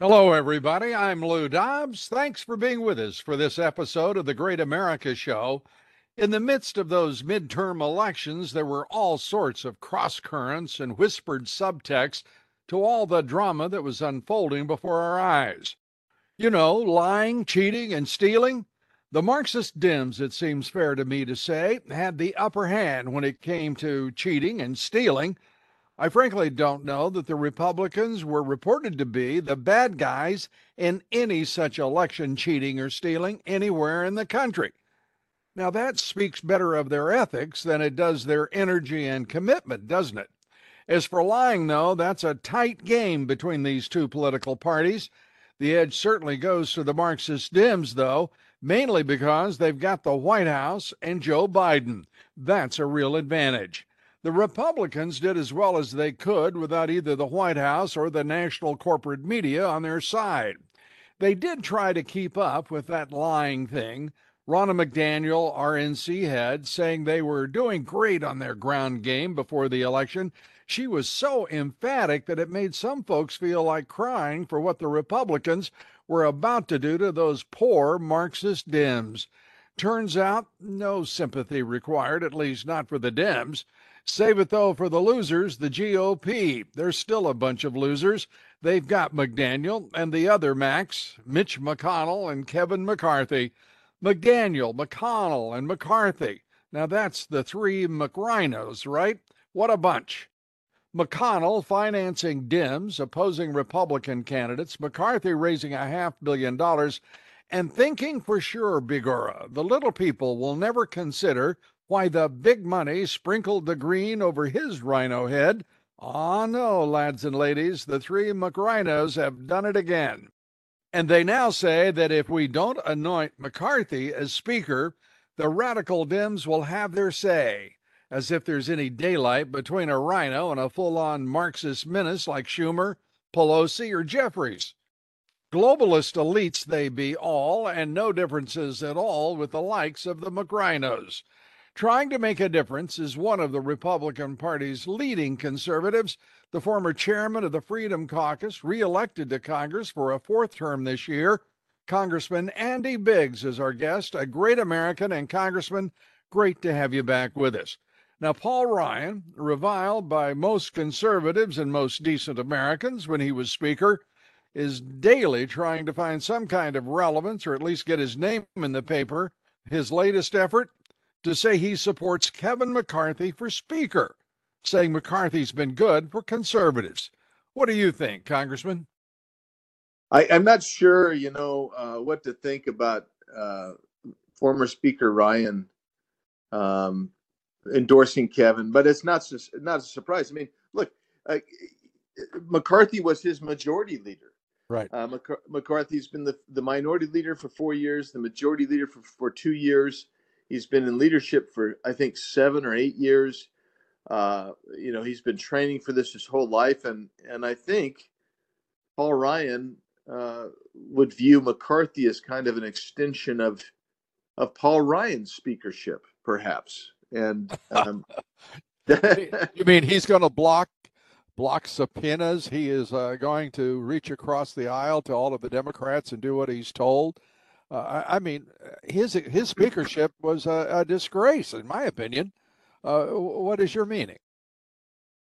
Hello, everybody. I'm Lou Dobbs. Thanks for being with us for this episode of the Great America Show. In the midst of those midterm elections, there were all sorts of cross currents and whispered subtext to all the drama that was unfolding before our eyes. You know, lying, cheating, and stealing. The Marxist Dems, it seems fair to me to say, had the upper hand when it came to cheating and stealing. I frankly don't know that the Republicans were reported to be the bad guys in any such election cheating or stealing anywhere in the country. Now, that speaks better of their ethics than it does their energy and commitment, doesn't it? As for lying, though, that's a tight game between these two political parties. The edge certainly goes to the Marxist Dems, though, mainly because they've got the White House and Joe Biden. That's a real advantage. The Republicans did as well as they could without either the White House or the national corporate media on their side. They did try to keep up with that lying thing. Ronna McDaniel, RNC head, saying they were doing great on their ground game before the election. She was so emphatic that it made some folks feel like crying for what the Republicans were about to do to those poor Marxist Dems. Turns out, no sympathy required, at least not for the Dems. Save it though for the losers, the GOP. They're still a bunch of losers. They've got McDaniel and the other Max, Mitch McConnell and Kevin McCarthy. McDaniel, McConnell, and McCarthy. Now that's the three McRhinos, right? What a bunch. McConnell financing Dems, opposing Republican candidates, McCarthy raising a half billion dollars, and thinking for sure, Bigora, the little people will never consider why the big money sprinkled the green over his rhino head. Ah, no, lads and ladies, the three McRhinos have done it again. And they now say that if we don't anoint McCarthy as Speaker, the radical Dems will have their say, as if there's any daylight between a rhino and a full on Marxist menace like Schumer, Pelosi, or Jeffries. Globalist elites they be all, and no differences at all with the likes of the McRhinos. Trying to make a difference is one of the Republican Party's leading conservatives. The former chairman of the Freedom Caucus, reelected to Congress for a fourth term this year. Congressman Andy Biggs is our guest, a great American and Congressman. Great to have you back with us. Now, Paul Ryan, reviled by most conservatives and most decent Americans when he was Speaker, is daily trying to find some kind of relevance or at least get his name in the paper. His latest effort to say he supports Kevin McCarthy for Speaker, saying McCarthy's been good for conservatives. What do you think, Congressman? I, am not sure, you know, uh, what to think about uh, former Speaker Ryan um, endorsing Kevin, but it's not not a surprise. I mean, look, uh, McCarthy was his majority leader. Right. Uh, McCarthy's been the, the minority leader for four years, the majority leader for, for two years. He's been in leadership for I think seven or eight years. Uh, you know, he's been training for this his whole life, and and I think Paul Ryan uh, would view McCarthy as kind of an extension of of Paul Ryan's speakership, perhaps. And um, you mean he's going to block block subpoenas? He is uh, going to reach across the aisle to all of the Democrats and do what he's told. Uh, I mean, his his speakership was a, a disgrace, in my opinion. Uh, what is your meaning?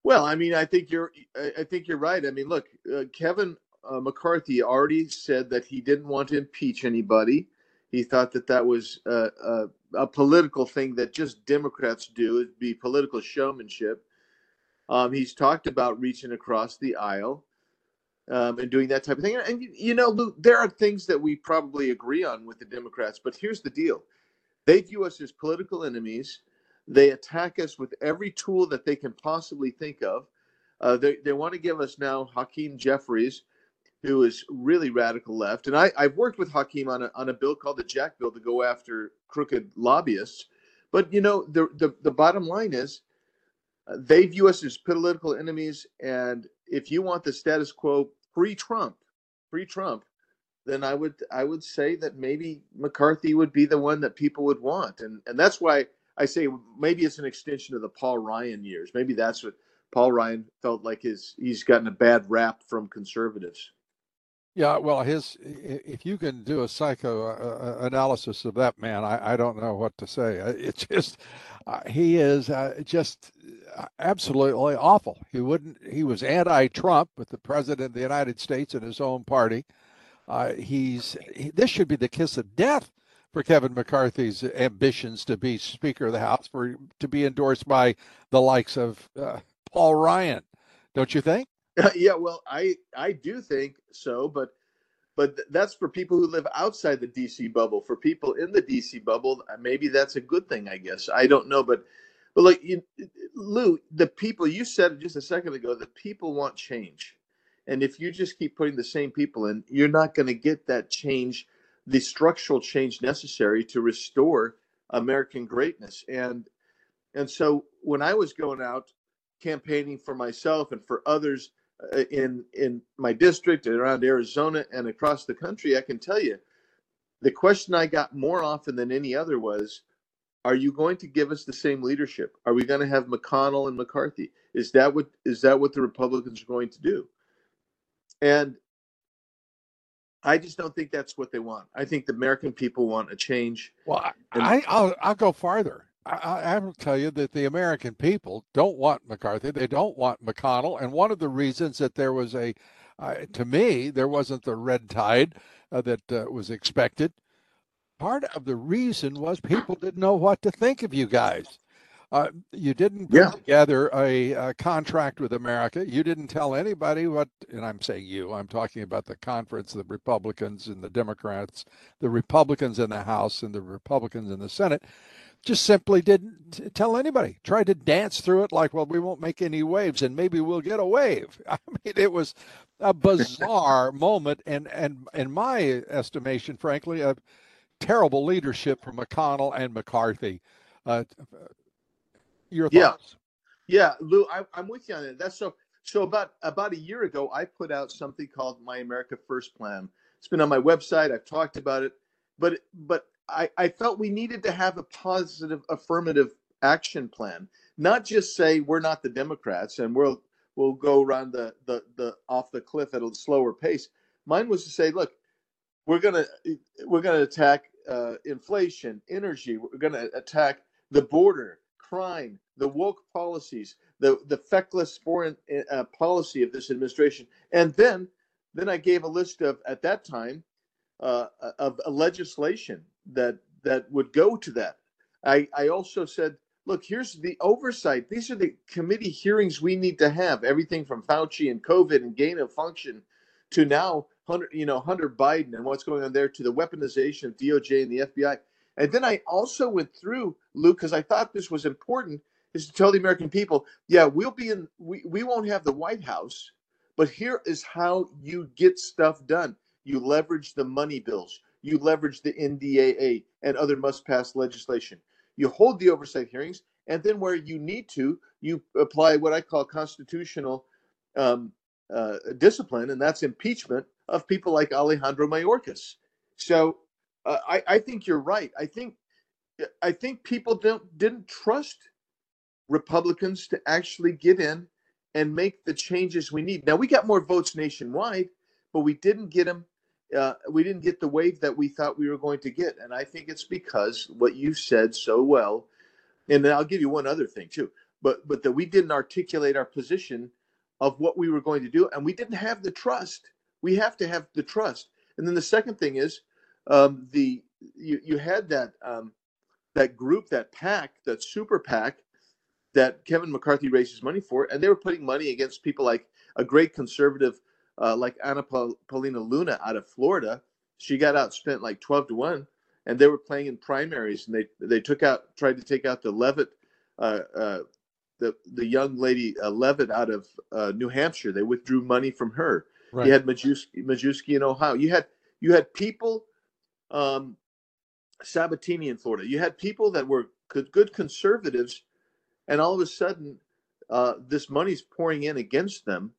Well, I mean, I think you're I think you're right. I mean, look, uh, Kevin uh, McCarthy already said that he didn't want to impeach anybody. He thought that that was a, a, a political thing that just Democrats do. It'd be political showmanship. Um, he's talked about reaching across the aisle um, and doing that type of thing. And you know, Lou, there are things that we probably agree on with the Democrats, but here's the deal: they view us as political enemies. They attack us with every tool that they can possibly think of. Uh, they they want to give us now Hakeem Jeffries, who is really radical left. And I, I've worked with Hakeem on a, on a bill called the Jack Bill to go after crooked lobbyists. But you know, the the, the bottom line is uh, they view us as political enemies. And if you want the status quo pre-Trump, pre-Trump, then I would I would say that maybe McCarthy would be the one that people would want. And and that's why I say maybe it's an extension of the Paul Ryan years. Maybe that's what Paul Ryan felt like his he's gotten a bad rap from conservatives. Yeah, well, his if you can do a psycho uh, analysis of that man, I, I don't know what to say. It's just uh, he is uh, just uh, absolutely awful. He wouldn't. He was anti-Trump with the president of the United States and his own party. Uh, he's he, this should be the kiss of death for Kevin McCarthy's ambitions to be Speaker of the House, for to be endorsed by the likes of uh, Paul Ryan. Don't you think? yeah, well, I I do think so, but but that's for people who live outside the DC bubble. For people in the DC bubble, uh, maybe that's a good thing. I guess I don't know, but but like you, Lou, the people you said just a second ago, the people want change, and if you just keep putting the same people in, you're not going to get that change, the structural change necessary to restore American greatness. And and so when I was going out campaigning for myself and for others uh, in in my district and around Arizona and across the country, I can tell you, the question I got more often than any other was, "Are you going to give us the same leadership? Are we going to have McConnell and McCarthy? Is that what is that what the Republicans are going to do?" And I just don't think that's what they want. I think the American people want a change. Well, I, I'll I'll go farther. I, I will tell you that the American people don't want McCarthy. They don't want McConnell. And one of the reasons that there was a, uh, to me, there wasn't the red tide uh, that uh, was expected. Part of the reason was people didn't know what to think of you guys. Uh, you didn't put yeah. together a, a, contract with America. You didn't tell anybody what, and I'm saying you, I'm talking about the conference, the Republicans and the Democrats, the Republicans in the House and the Republicans in the Senate just simply didn't tell anybody. Tried to dance through it like, well, we won't make any waves, and maybe we'll get a wave. I mean, it was a bizarre moment, and and in my estimation, frankly, a terrible leadership from McConnell and McCarthy. Uh, your thoughts? Yeah, yeah, Lou, I, I'm with you on that. That's so. So about about a year ago, I put out something called My America First Plan. It's been on my website. I've talked about it, but but I, I felt we needed to have a positive affirmative action plan, not just say we're not the Democrats and we'll we'll go around the the, the off the cliff at a slower pace. Mine was to say, look, we're gonna we're gonna attack uh, inflation, energy. We're gonna attack the border, crime, the woke policies, the the feckless foreign uh, policy of this administration, and then then I gave a list of at that time uh, of legislation that that would go to that. I, I also said, look, here's the oversight. These are the committee hearings we need to have. Everything from Fauci and COVID and gain of function to now Hunter, you know, Hunter Biden and what's going on there to the weaponization of DOJ and the FBI. And then I also went through, Lou, because I thought this was important, is to tell the American people, yeah, we'll be in, we, we won't have the White House, but here is how you get stuff done. You leverage the money bills you leverage the NDAA and other must pass legislation. You hold the oversight hearings, and then where you need to, you apply what I call constitutional um, uh, discipline, and that's impeachment of people like Alejandro Mayorkas. So uh, I, I think you're right. I think I think people don't didn't trust Republicans to actually get in and make the changes we need. Now we got more votes nationwide, but we didn't get them uh, we didn't get the wave that we thought we were going to get. And I think it's because what you said so well, and then I'll give you one other thing too, but but that we didn't articulate our position of what we were going to do, and we didn't have the trust. We have to have the trust. And then the second thing is um, the you you had that um, that group, that PAC, that super PAC that Kevin McCarthy raises money for, and they were putting money against people like a great conservative uh, like Anna Paulina Luna out of Florida. She got outspent like 12 to 1, and they were playing in primaries, and they, they took out, tried to take out the Leavitt. uh, uh, the, the young lady uh, Leavitt out of uh, New Hampshire. They withdrew money from her. Right. You had Majewski, Majewski in Ohio. You had you had people, um, Sabatini in Florida. You had people that were good, good conservatives, and all of a sudden, uh, this money's pouring in against them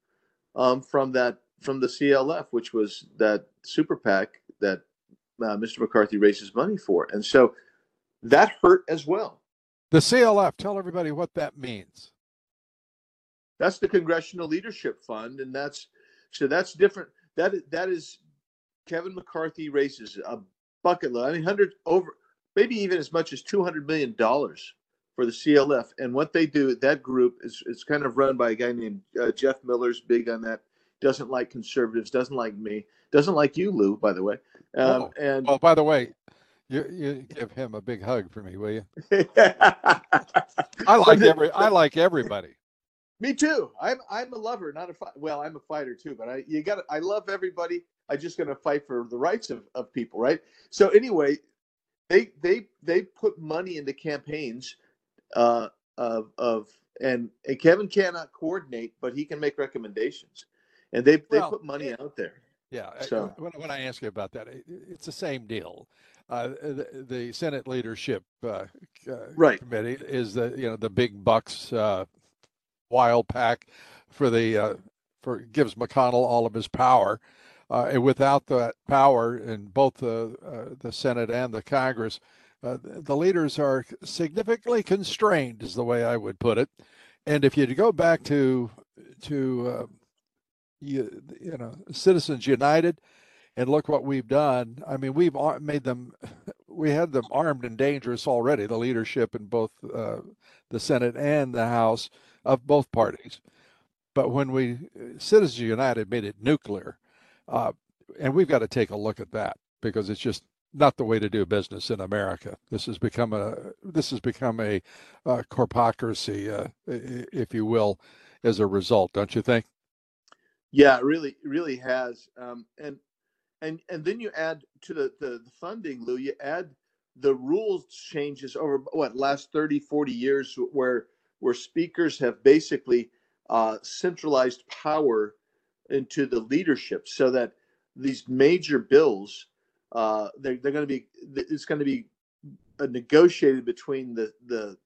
um, from that from the CLF, which was that super PAC that uh, Mr. McCarthy raises money for, and so that hurt as well. The CLF. Tell everybody what that means. That's the Congressional Leadership Fund, and that's so that's different. That that is Kevin McCarthy raises a bucket load. I mean, hundred over maybe even as much as two hundred million dollars for the CLF. And what they do, that group is it's kind of run by a guy named uh, Jeff Miller's big on that. Doesn't like conservatives. Doesn't like me. Doesn't like you, Lou. By the way. Um, oh. And oh, by the way, you, you give him a big hug for me, will you? I like every. I like everybody. Me too. I'm I'm a lover, not a fight. Well, I'm a fighter too, but I you got I love everybody. I'm just going to fight for the rights of, of people, right? So anyway, they they they put money into campaigns uh, of of and and Kevin cannot coordinate, but he can make recommendations, and they they well, put money out there. Yeah. So when, when I ask you about that, it's the same deal. Uh, the, the, Senate leadership uh, uh, right. committee is the you know the big bucks uh, wild pack for the uh, for gives McConnell all of his power. Uh, and without that power in both the uh, the Senate and the Congress, uh, the leaders are significantly constrained, is the way I would put it. And if you go back to to uh, you, you know Citizens United, and look what we've done. I mean, we've made them. We had them armed and dangerous already. The leadership in both uh, the Senate and the House of both parties. But when we Citizens United made it nuclear, uh, and we've got to take a look at that because it's just not the way to do business in America. This has become a this has become a, a corpocracy, uh, if you will, as a result, don't you think? Yeah, it really, really has. Um, and and and then you add to the, the, the funding, Lou. You add the rules changes over what last 30, 40 years, where where speakers have basically uh, centralized power into the leadership, so that these major bills uh, they're, they're going to be it's going to be negotiated between the the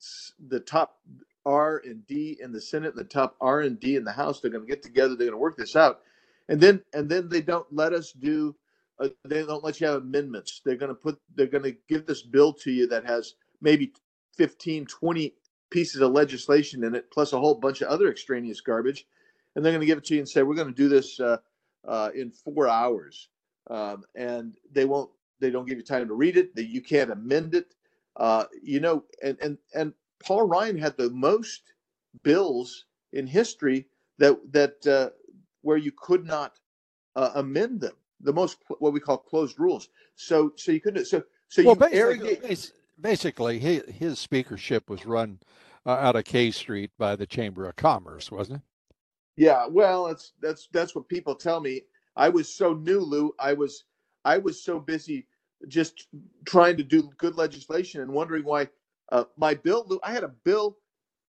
the top R and D in the Senate and the top R and D in the House. They're going to get together. They're going to work this out, and then and then they don't let us do. Uh, they don't let you have amendments. They're going to put. They're going to give this bill to you that has maybe 15, 20 pieces of legislation in it, plus a whole bunch of other extraneous garbage, and they're going to give it to you and say, "We're going to do this uh, uh, in four hours." um, and they won't they don't give you time to read it that you can't amend it uh, you know and and and paul ryan had the most bills in history that that uh, where you could not uh, amend them the most what we call closed rules so so you couldn't so so well, you basically. Basically his, his speakership was run uh, out of k street by the chamber of commerce wasn't it yeah well that's that's that's what people tell me I was so new, Lou. I was I was so busy just trying to do good legislation and wondering why uh, my bill. Lou, I had a bill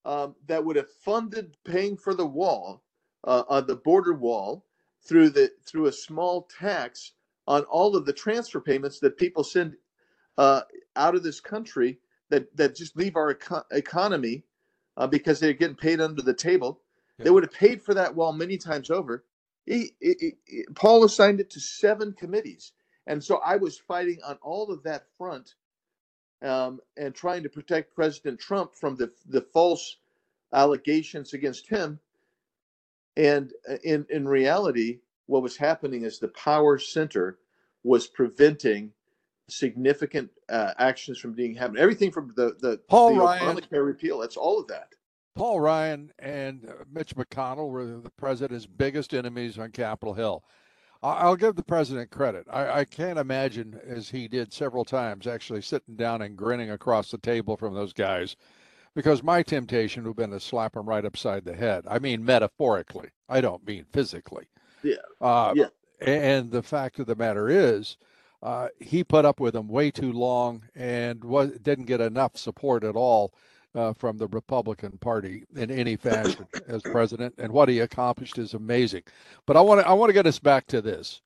um, that would have funded paying for the wall uh, on the border wall through the through a small tax on all of the transfer payments that people send uh, out of this country that that just leave our eco- economy uh, because they're getting paid under the table. Yeah. They would have paid for that wall many times over he, he, he, Paul assigned it to seven committees. And so I was fighting on all of that front um, and trying to protect President Trump from the, the false allegations against him. And uh, in, in reality, what was happening is the power center was preventing significant uh, actions from being happening. Everything from the the, Paul the Ryan, Obamacare repeal. That's all of that. Paul Ryan and uh, Mitch McConnell were the president's biggest enemies on Capitol Hill. I'll give the president credit. I, I, can't imagine, as he did several times, actually sitting down and grinning across the table from those guys, because my temptation would have been to slap him right upside the head. I mean, metaphorically. I don't mean physically. Yeah. Uh, yeah. And the fact of the matter is, uh, he put up with them way too long and was, didn't get enough support at all uh, from the Republican Party in any fashion as president, and what he accomplished is amazing. But I want to I want to get us back to this,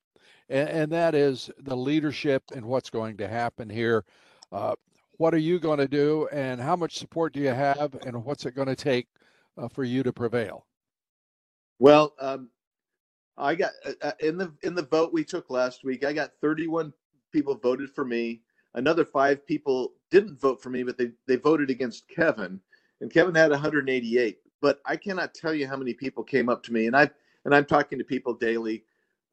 and, and, that is the leadership and what's going to happen here. Uh, what are you going to do, and how much support do you have, and what's it going to take uh, for you to prevail? Well, um, I got uh, uh, in the in the vote we took last week. I got 31 people voted for me. Another five people didn't vote for me, but they they voted against Kevin, and Kevin had 188. But I cannot tell you how many people came up to me, and I and I'm talking to people daily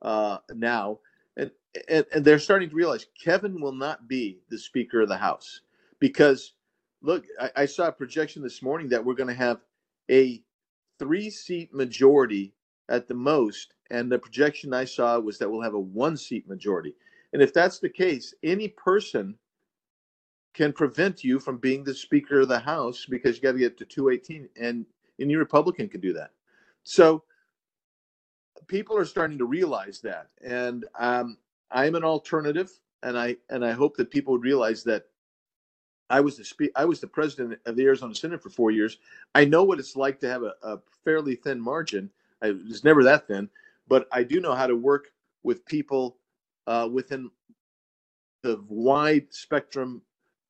uh, now, and, and and they're starting to realize Kevin will not be the Speaker of the House because look, I, I saw a projection this morning that we're going to have a three seat majority at the most and the projection I saw was that we'll have a one seat majority. And if that's the case, any person can prevent you from being the Speaker of the House because you got to get to 218, and any Republican can do that. So people are starting to realize that, and um, I'm an alternative, and I and I hope that people would realize that I was the spe- I was the president of the Arizona Senate for four years. I know what it's like to have a, a fairly thin margin. I, it was never that thin, but I do know how to work with people uh, within the wide spectrum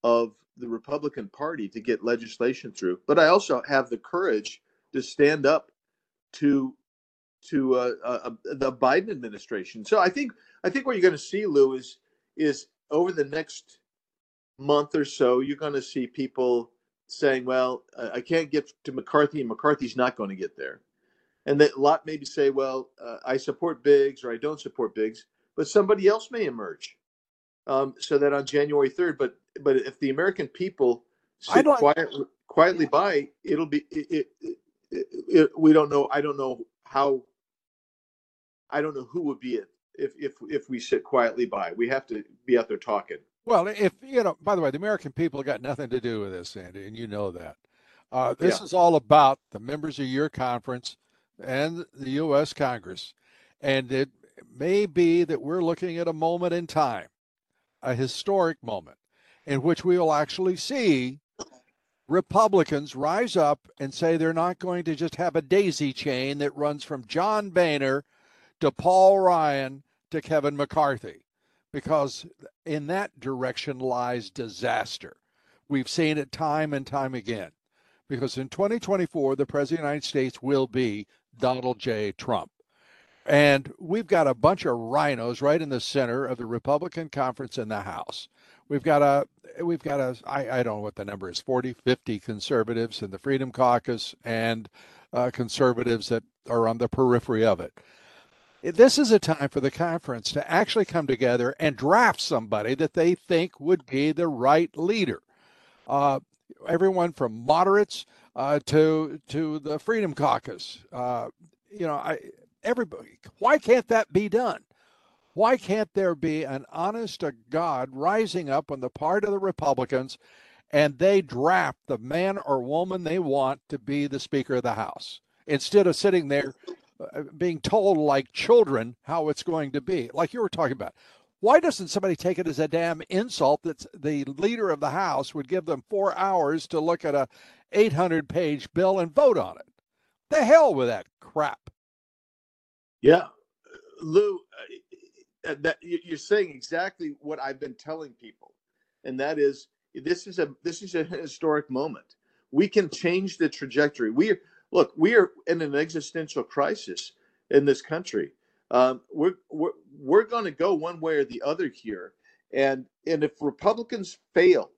of the Republican Party to get legislation through. But I also have the courage to stand up to to uh, uh, the Biden administration. So I think I think what you're going to see, Lou, is is over the next month or so, you're going to see people saying, "Well, I can't get to McCarthy, and McCarthy's not going to get there." and that a lot maybe say, well, uh, I support Biggs or I don't support Biggs, but somebody else may emerge. Um, so that on January 3rd, but but if the American people sit quiet, quietly by, it'll be it, it, it, we don't know. I don't know how. I don't know who would be it if if if we sit quietly by. We have to be out there talking. Well, if you know, by the way, the American people got nothing to do with this, Andy, and you know that. Uh, this yeah. is all about the members of your conference and the U.S. Congress. And it may be that we're looking at a moment in time, a historic moment, in which we will actually see Republicans rise up and say they're not going to just have a daisy chain that runs from John Boehner to Paul Ryan to Kevin McCarthy, because in that direction lies disaster. We've seen it time and time again. Because in 2024, the President of the United States will be Donald J. Trump. And we've got a bunch of rhinos right in the center of the Republican conference in the House. We've got a we've got a I, I don't know what the number is 40 50 conservatives in the Freedom Caucus and uh, conservatives that are on the periphery of it. This is a time for the conference to actually come together and draft somebody that they think would be the right leader. Uh, everyone from moderates uh, to to the Freedom Caucus. Uh, you know, I everybody. Why can't that be done? Why can't there be an honest to God rising up on the part of the Republicans and they draft the man or woman they want to be the Speaker of the House instead of sitting there uh, being told like children how it's going to be, like you were talking about? Why doesn't somebody take it as a damn insult that the leader of the House would give them four hours to look at a 800 page bill and vote on it? The hell with that crap. Yeah. Lou, uh, uh, that you're saying exactly what I've been telling people. And that is this is a this is a historic moment. We can change the trajectory. We look, we are in an existential crisis in this country um, we're we're, we're going to go one way or the other here, and and if Republicans fail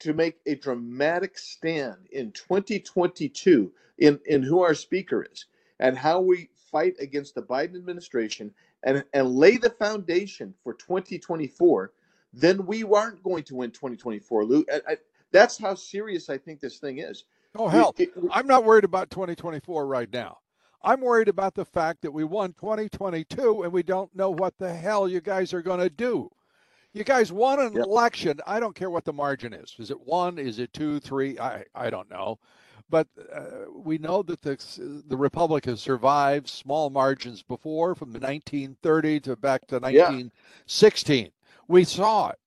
to make a dramatic stand in 2022 in in who our speaker is and how we fight against the Biden administration and and lay the foundation for 2024, then we aren't going to win 2024, Lou. I, I, that's how serious I think this thing is. Oh hell, it, it, I'm not worried about 2024 right now. I'm worried about the fact that we won 2022 and we don't know what the hell you guys are going to do. You guys won an yep. election. I don't care what the margin is. Is it one? Is it two, three? I, I don't know. But uh, we know that the, the Republic has survived small margins before from the 1930 to back to 1916. Yeah. We saw it.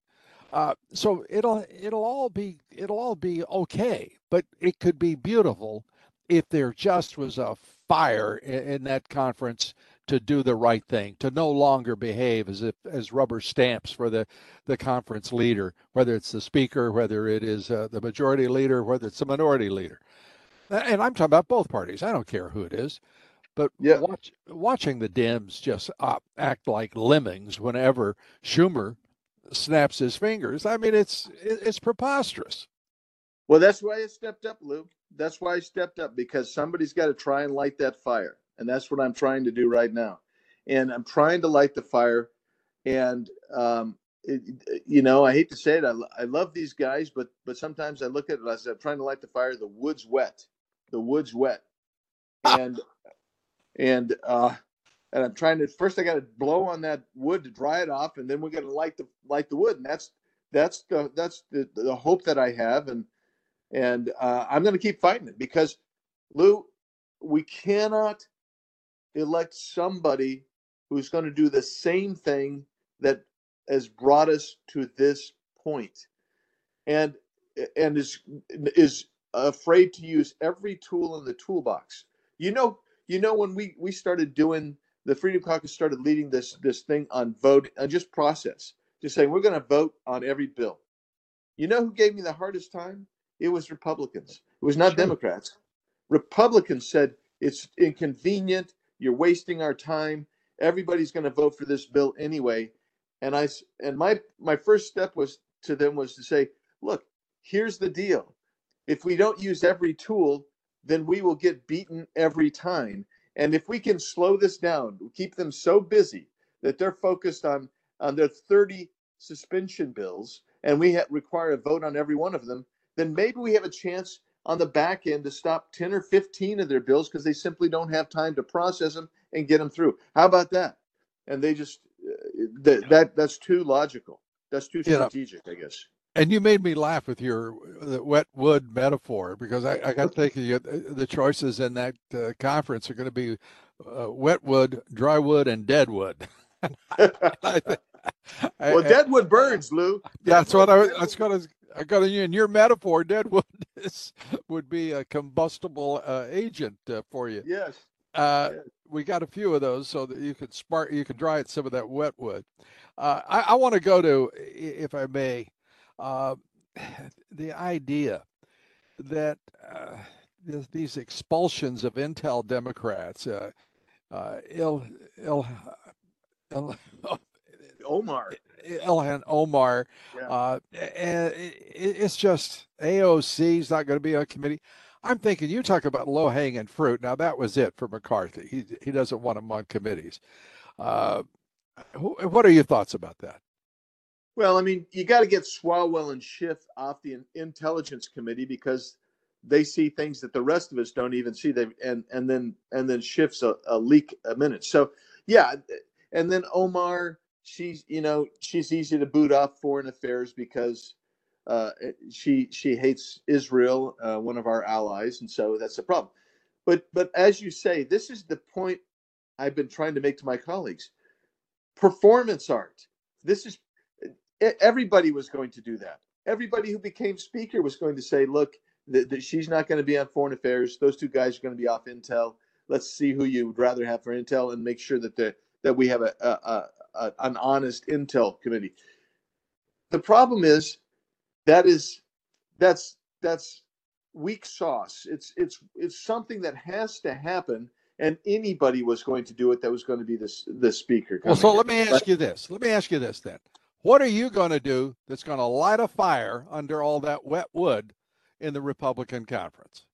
Uh, so it'll it'll all be it'll all be okay, but it could be beautiful if there just was a fire in, in that conference to do the right thing, to no longer behave as if as rubber stamps for the the conference leader, whether it's the speaker, whether it is uh, the majority leader, whether it's the minority leader. And I'm talking about both parties. I don't care who it is. But yeah. watch, watching the Dems just uh, act like lemmings whenever Schumer snaps his fingers, I mean, it's it's preposterous. Well, that's why I stepped up, Lou. That's why I stepped up because somebody's got to try and light that fire, and that's what I'm trying to do right now. And I'm trying to light the fire, and um, it, you know, I hate to say it, I, I love these guys, but but sometimes I look at it as I'm trying to light the fire. The wood's wet. The wood's wet, and and uh, and I'm trying to first I got to blow on that wood to dry it off, and then we got to light the light the wood, and that's that's the that's the, the hope that I have, and and uh, I'm going to keep fighting it because Lou, we cannot elect somebody who's going to do the same thing that has brought us to this point, and and is is afraid to use every tool in the toolbox. You know, you know when we we started doing the Freedom Caucus started leading this this thing on vote on just process, just saying we're going to vote on every bill. You know who gave me the hardest time? It was Republicans. It was not sure. Democrats. Republicans said it's inconvenient. You're wasting our time. Everybody's going to vote for this bill anyway. And I and my my first step was to them was to say, look, here's the deal. If we don't use every tool, then we will get beaten every time. And if we can slow this down, keep them so busy that they're focused on on their 30 suspension bills, and we ha- require a vote on every one of them, then maybe we have a chance on the back end to stop 10 or 15 of their bills because they simply don't have time to process them and get them through. How about that? And they just uh, th- that that's too logical. That's too strategic, I guess. And you made me laugh with your wet wood metaphor because I, I got thinking you, the choices in that uh, conference are going to be uh, wet wood, dry wood, and dead wood. well, dead wood burns, Lou. Yeah, that's what I. That's going to. I got to, in your metaphor. Dead wood is, would be a combustible uh, agent uh, for you. Yes. Uh. We got a few of those so that you could spark. You can dry it some of that wet wood. Uh, I, I want to go to, if I may, uh, the idea that uh, these expulsions of Intel Democrats, uh, uh, Il, Il, Il, Omar, Ilhan Omar, yeah. uh, it, it's just AOC is not going to be on committee. I'm thinking you talk about low hanging fruit. Now that was it for McCarthy. He he doesn't want them on committees. Uh, what are your thoughts about that? Well, I mean, you got to get Swalwell and Schiff off the intelligence committee because they see things that the rest of us don't even see. They and and then and then Schiff's a, a leak a minute. So yeah, and then Omar, she's you know she's easy to boot off foreign affairs because uh, she she hates Israel, uh, one of our allies, and so that's the problem. But but as you say, this is the point I've been trying to make to my colleagues. Performance art. This is everybody was going to do that. Everybody who became speaker was going to say, look, that she's not going to be on foreign affairs. Those two guys are going to be off intel. Let's see who you would rather have for intel and make sure that the, that we have a, a, a an honest intel committee. The problem is that is that's that's weak sauce. It's it's it's something that has to happen, and anybody was going to do it that was going to be this the speaker. Well, so let me ask but, you this. Let me ask you this then. What are you going to do that's going to light a fire under all that wet wood in the Republican conference?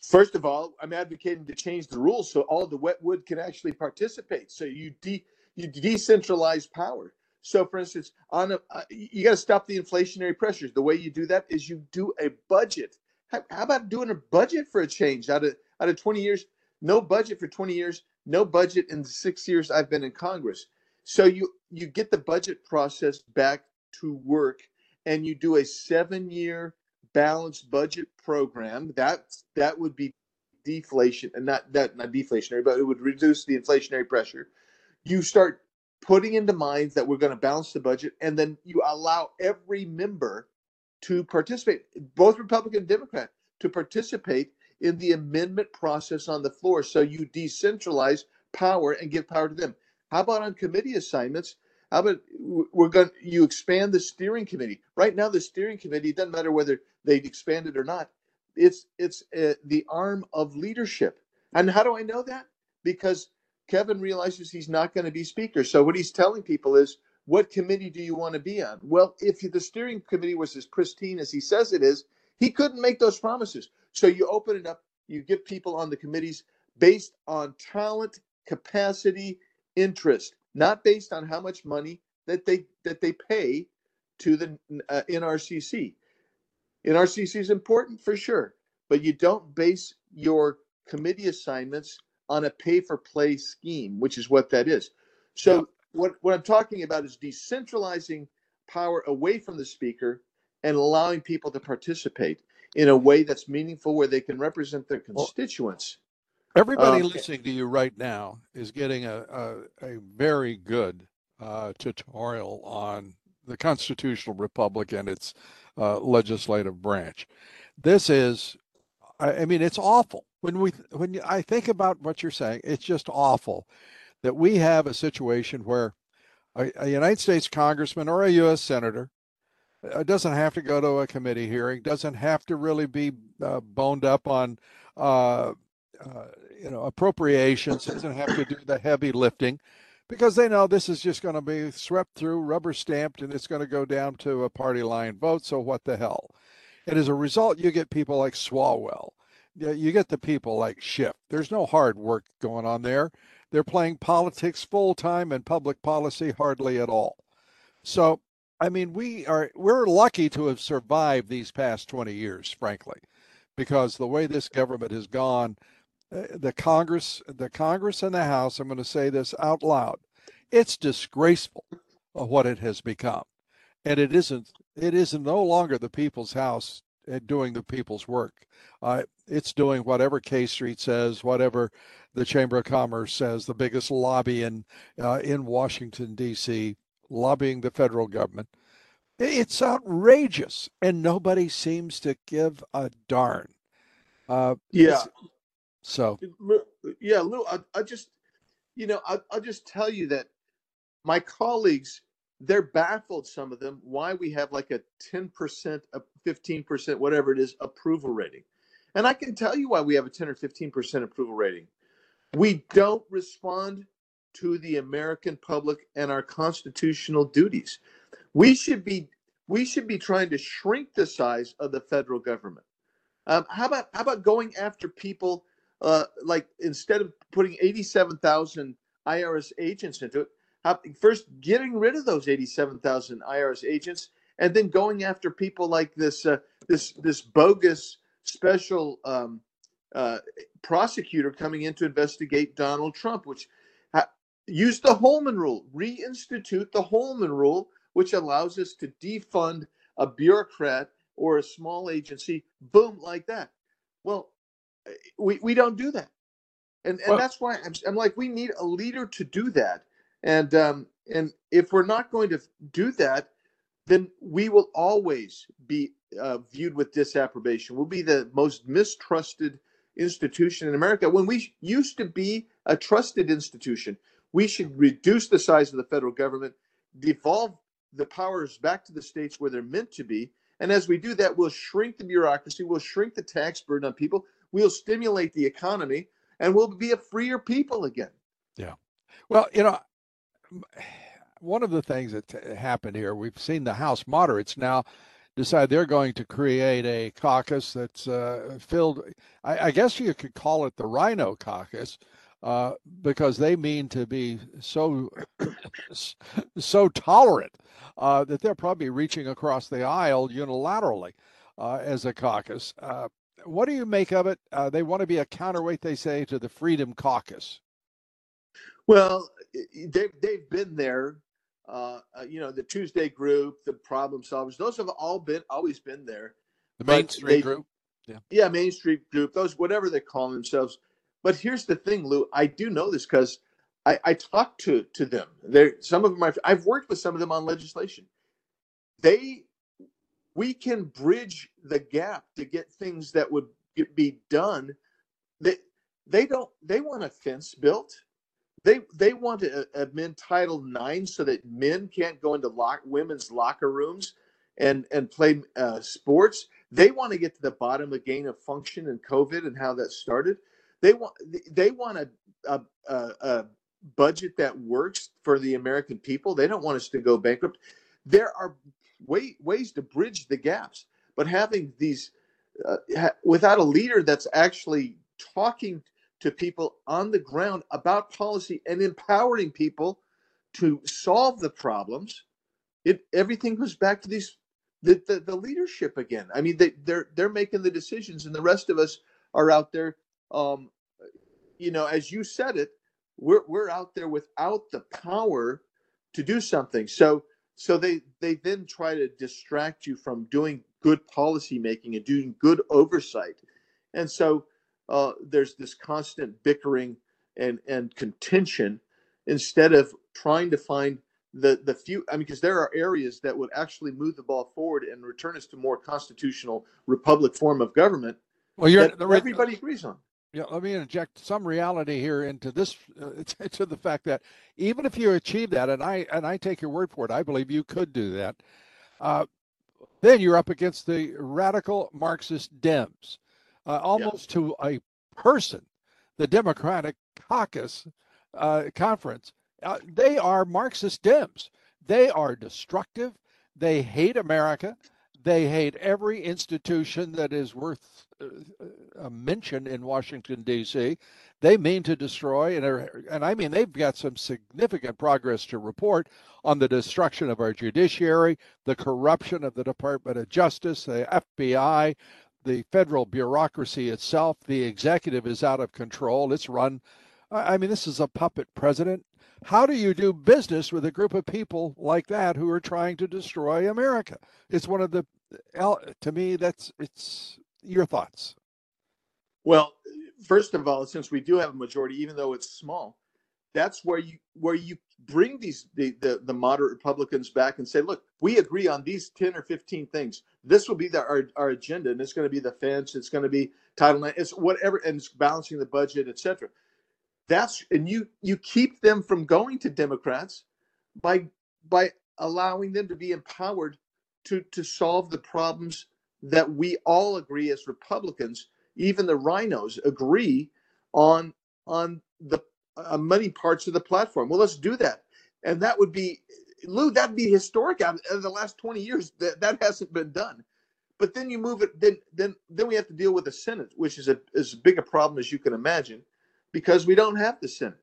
First of all, I'm advocating to change the rules so all the wet wood can actually participate. So you de- you decentralize power. So, for instance, on a, uh, you got to stop the inflationary pressures. The way you do that is you do a budget. How, how about doing a budget for a change out of out of 20 years? No budget for 20 years. No budget in the six years I've been in Congress. So you you get the budget process back to work and you do a 7-year balanced budget program. That that would be deflation and not that not deflationary, but it would reduce the inflationary pressure. You start putting into minds that we're going to balance the budget, and then you allow every member to participate, both Republican and Democrat, to participate in the amendment process on the floor. So you decentralize power and give power to them. How about on committee assignments? How about we're going you expand the steering committee? Right now, the steering committee doesn't matter whether they expand it or not. It's it's uh, the arm of leadership. And how do I know that? Because Kevin realizes he's not going to be speaker. So what he's telling people is, what committee do you want to be on? Well, if the steering committee was as pristine as he says it is, he couldn't make those promises. So you open it up, you get people on the committees based on talent, capacity, interest, not based on how much money that they that they pay to the uh, NRCC. NRCC is important for sure, but you don't base your committee assignments on a pay for play scheme, which is what that is. So yeah. what what I'm talking about is decentralizing power away from the speaker and allowing people to participate in a way that's meaningful where they can represent their constituents. Everybody um, listening to you right now is getting a, a, a very good uh, tutorial on the constitutional republic and its uh, legislative branch. This is, I, I mean, it's awful when we when I think about what you're saying. It's just awful that we have a situation where a, a United States congressman or a U.S. senator uh, doesn't have to go to a committee hearing, doesn't have to really be uh, boned up on, uh, uh, you know, appropriations, doesn't have to do the heavy lifting, because they know this is just going to be swept through, rubber stamped, and it's going to go down to a party line vote. So what the hell? And as a result, you get people like Swalwell. You get the people like Schiff. There's no hard work going on there. They're playing politics full time and public policy hardly at all. So I mean, we are we're lucky to have survived these past 20 years, frankly, because the way this government has gone, the Congress, the Congress and the House, I'm going to say this out loud, it's disgraceful what it has become, and it isn't. It is no longer the people's house uh, doing the people's work. Uh, it's doing whatever K Street says, whatever the Chamber of Commerce says, the biggest lobby in uh, in Washington D.C lobbying the federal government. It's outrageous, and nobody seems to give a darn. Uh, yeah. So. Yeah, Lou. I, I just, you know, I, I'll just tell you that my colleagues, they're baffled. Some of them why we have like a ten percent, a fifteen percent, whatever it is, approval rating. And I can tell you why we have a 10 or 15% approval rating. We don't respond to the American public and our constitutional duties. We should be we should be trying to shrink the size of the federal government. Um, how about how about going after people uh, like instead of putting eighty seven thousand IRS agents into it, first getting rid of those eighty seven thousand IRS agents, and then going after people like this uh, this this bogus special um, uh, prosecutor coming in to investigate Donald Trump, which use the Holman rule, reinstitute the Holman rule, which allows us to defund a bureaucrat or a small agency, boom, like that. Well, we, we don't do that. And, and well, that's why I'm, I'm like, we need a leader to do that. And, um, and if we're not going to do that, then we will always be uh, viewed with disapprobation. We'll be the most mistrusted institution in America when we used to be a trusted institution. We should reduce the size of the federal government, devolve the powers back to the states where they're meant to be. And as we do that, we'll shrink the bureaucracy, we'll shrink the tax burden on people, we'll stimulate the economy, and we'll be a freer people again. Yeah. Well, you know, one of the things that happened here, we've seen the House moderates now decide they're going to create a caucus that's uh, filled. I, I, guess you could call it the RINO caucus, uh, because they mean to be so so tolerant uh, that they're probably reaching across the aisle unilaterally uh, as a caucus. Uh, what do you make of it? Uh, they want to be a counterweight, they say, to the Freedom Caucus. Well, they've they've been there. you know, the Tuesday group, the problem solvers; those have all been always been there. The Main Street they, group. Yeah. yeah, Main Street group. Those whatever they call themselves but here's the thing, Lou. I do know this because I, I talked to to them. There, some of them I've, I've worked with some of them on legislation. They, we can bridge the gap to get things that would be done. They they don't. They want a fence built. They they want to amend Title IX so that men can't go into lock women's locker rooms and and play uh, sports. They want to get to the bottom of gain of function and COVID and how that started. They want they want a, a, a budget that works for the American people. They don't want us to go bankrupt. There are way, ways to bridge the gaps, but having these uh, ha- without a leader that's actually talking to people on the ground about policy and empowering people to solve the problems, it everything goes back to these the, the, the leadership again. I mean, they, they're they're making the decisions, and the rest of us are out there. Um, you know, as you said it, we're we're out there without the power to do something. So so they they then try to distract you from doing good policy making and doing good oversight. And so uh, there's this constant bickering and and contention instead of trying to find the the few I mean because there are areas that would actually move the ball forward and return us to more constitutional republic form of government. Well, you're, that everybody agrees on yeah, let me inject some reality here into this uh, to the fact that even if you achieve that, and I and I take your word for it, I believe you could do that. Uh, then you're up against the radical Marxist Dems, uh, almost yeah. to a person, the Democratic Caucus uh, Conference. Uh, they are Marxist Dems. They are destructive. They hate America. They hate every institution that is worth uh, a mention in Washington D.C. They mean to destroy, and are, and I mean they've got some significant progress to report on the destruction of our judiciary, the corruption of the Department of Justice, the FBI, the federal bureaucracy itself. The executive is out of control. It's run. I mean, this is a puppet president. How do you do business with a group of people like that who are trying to destroy America? It's one of the to me, that's it's your thoughts. Well, first of all, since we do have a majority, even though it's small, that's where you where you bring these the, the, the moderate Republicans back and say, look, we agree on these ten or fifteen things. This will be the, our our agenda, and it's going to be the fence. It's going to be Title IX. It's whatever, and it's balancing the budget, etc. That's and you you keep them from going to Democrats by by allowing them to be empowered to to solve the problems that we all agree as Republicans, even the RINOs agree on on the uh, many parts of the platform. Well, let's do that, and that would be Lou. That'd be historic out of the last twenty years. That that hasn't been done. But then you move it. Then then then we have to deal with the Senate, which is a as big a problem as you can imagine, because we don't have the Senate,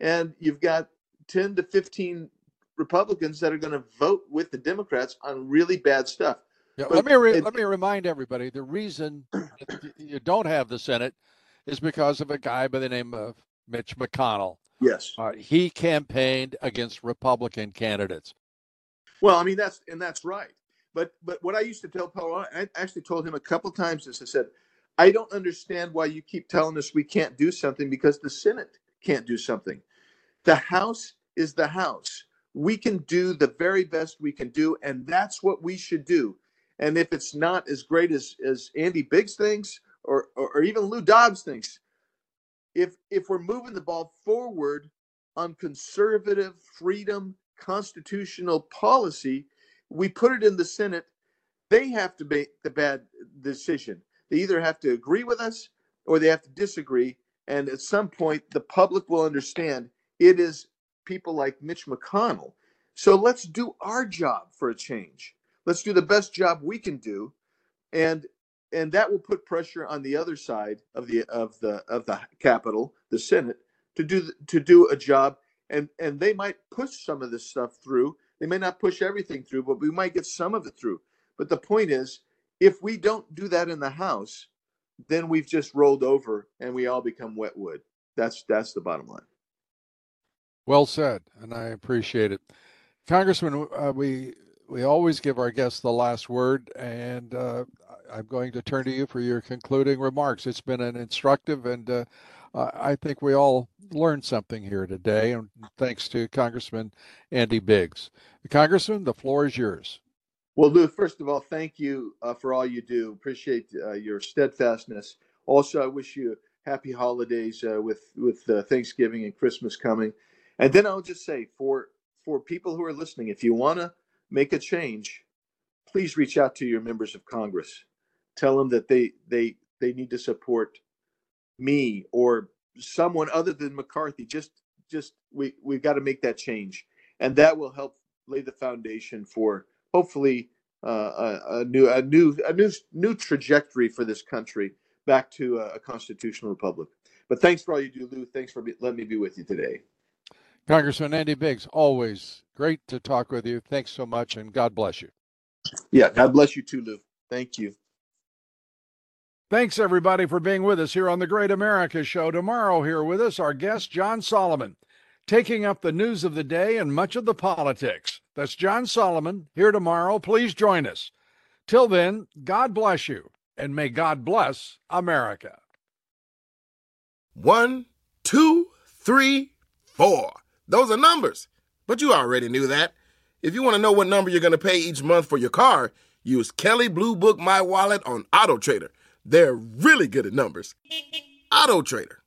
and you've got ten to fifteen Republicans that are going to vote with the Democrats on really bad stuff. Yeah, let me re- it, let me remind everybody the reason you don't have the Senate is because of a guy by the name of Mitch McConnell. Yes, uh, he campaigned against Republican candidates. Well, I mean that's and that's right. But but what I used to tell Paul, I actually told him a couple times this. I said, I don't understand why you keep telling us we can't do something because the Senate can't do something. The House is the House we can do the very best we can do, and that's what we should do. And if it's not as great as as Andy Biggs thinks, or, or, or even Lou Dobbs thinks, if if we're moving the ball forward on conservative freedom constitutional policy, we put it in the Senate. They have to make the bad decision. They either have to agree with us or they have to disagree. And at some point, the public will understand it is people like Mitch McConnell. So let's do our job for a change. Let's do the best job we can do, and and that will put pressure on the other side of the of the of the Capitol, the Senate, to do to do a job. And and they might push some of this stuff through. They may not push everything through, but we might get some of it through. But the point is, if we don't do that in the House, then we've just rolled over and we all become wet wood. That's that's the bottom line. Well said, and I appreciate it, Congressman. Uh, we we always give our guests the last word, and uh, I'm going to turn to you for your concluding remarks. It's been an instructive and uh, uh, I think we all learned something here today, and thanks to Congressman Andy Biggs. Congressman, the floor is yours. Well, Lou, first of all, thank you uh, for all you do. Appreciate uh, your steadfastness. Also, I wish you happy holidays uh, with with uh, Thanksgiving and Christmas coming. And then I'll just say for for people who are listening, if you want to make a change, please reach out to your members of Congress. Tell them that they they they need to support me or someone other than McCarthy. Just just we we've got to make that change, and that will help lay the foundation for hopefully uh, a, a, new a new a new new trajectory for this country back to a, a, constitutional republic. But thanks for all you do, Lou. Thanks for be, letting me be with you today. Congressman Andy Biggs, always great to talk with you. Thanks so much, and God bless you. Yeah, God bless you too, Lou. Thank you. Thanks, everybody, for being with us here on the Great America Show. Tomorrow, here with us, our guest, John Solomon, taking up the news of the day and much of the politics. That's John Solomon here tomorrow. Please join us. Till then, God bless you, and may God bless America. One, two, three, four. Those are numbers, but you already knew that. If you want to know what number you're going to pay each month for your car, use Kelley Blue Book My Wallet on Auto Trader. They're really good at numbers. Auto Trader.